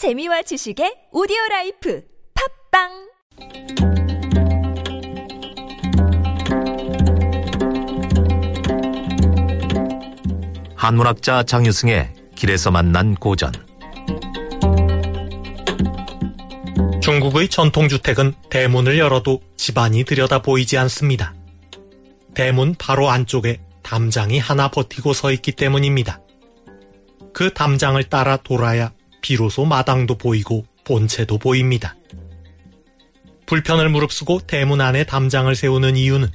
재미와 지식의 오디오 라이프 팟빵 한문학자 장유승의 길에서 만난 고전 중국의 전통주택은 대문을 열어도 집안이 들여다 보이지 않습니다. 대문 바로 안쪽에 담장이 하나 버티고 서 있기 때문입니다. 그 담장을 따라 돌아야 비로소 마당도 보이고 본체도 보입니다. 불편을 무릅쓰고 대문 안에 담장을 세우는 이유는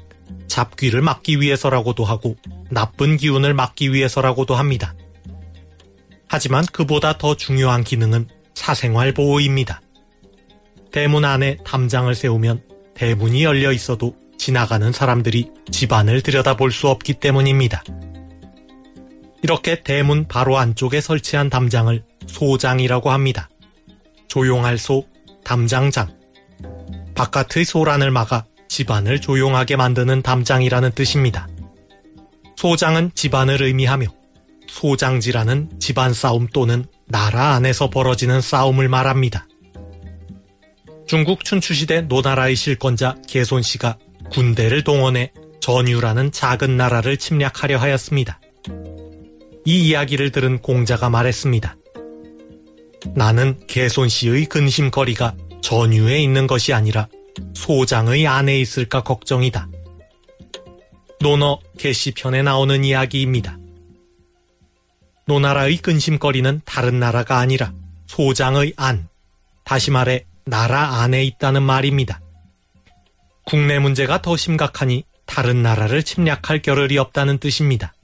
잡귀를 막기 위해서라고도 하고 나쁜 기운을 막기 위해서라고도 합니다. 하지만 그보다 더 중요한 기능은 사생활 보호입니다. 대문 안에 담장을 세우면 대문이 열려 있어도 지나가는 사람들이 집안을 들여다볼 수 없기 때문입니다. 이렇게 대문 바로 안쪽에 설치한 담장을 소장이라고 합니다. 조용할 소, 담장장. 바깥의 소란을 막아 집안을 조용하게 만드는 담장이라는 뜻입니다. 소장은 집안을 의미하며 소장지라는 집안 싸움 또는 나라 안에서 벌어지는 싸움을 말합니다. 중국 춘추시대 노나라의 실권자 개손 씨가 군대를 동원해 전유라는 작은 나라를 침략하려 하였습니다. 이 이야기를 들은 공자가 말했습니다. 나는 개손 씨의 근심거리가 전유에 있는 것이 아니라 소장의 안에 있을까 걱정이다. 노너 개시편에 나오는 이야기입니다. 노나라의 근심거리는 다른 나라가 아니라 소장의 안, 다시 말해 나라 안에 있다는 말입니다. 국내 문제가 더 심각하니 다른 나라를 침략할 겨를이 없다는 뜻입니다.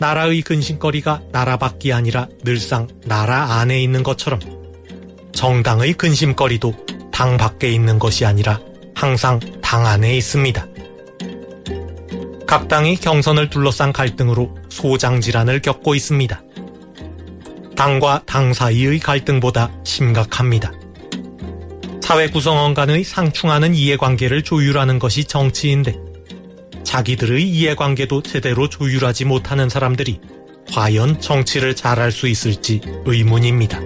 나라의 근심거리가 나라 밖이 아니라 늘상 나라 안에 있는 것처럼 정당의 근심거리도 당 밖에 있는 것이 아니라 항상 당 안에 있습니다. 각 당이 경선을 둘러싼 갈등으로 소장 질환을 겪고 있습니다. 당과 당 사이의 갈등보다 심각합니다. 사회 구성원 간의 상충하는 이해관계를 조율하는 것이 정치인데 자기들의 이해관계도 제대로 조율하지 못하는 사람들이 과연 정치를 잘할 수 있을지 의문입니다.